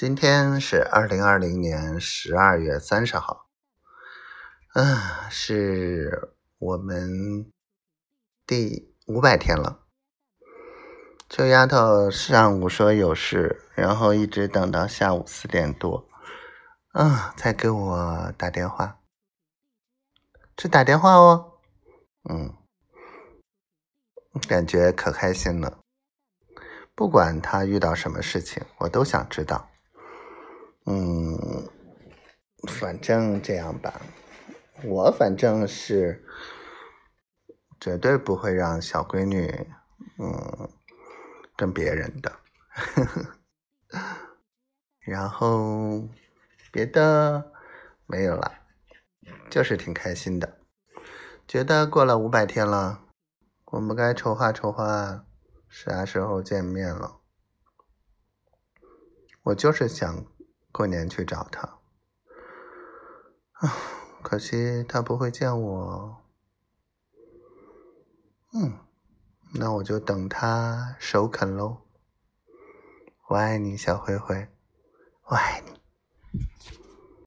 今天是二零二零年十二月三十号，嗯，是我们第五百天了。这丫头上午说有事，然后一直等到下午四点多，啊，才给我打电话。这打电话哦，嗯，感觉可开心了。不管她遇到什么事情，我都想知道。嗯，反正这样吧，我反正是绝对不会让小闺女嗯跟别人的，然后别的没有了，就是挺开心的，觉得过了五百天了，我们该筹划筹划啥时候见面了。我就是想。过年去找他，可惜他不会见我。嗯，那我就等他首肯喽。我爱你，小灰灰，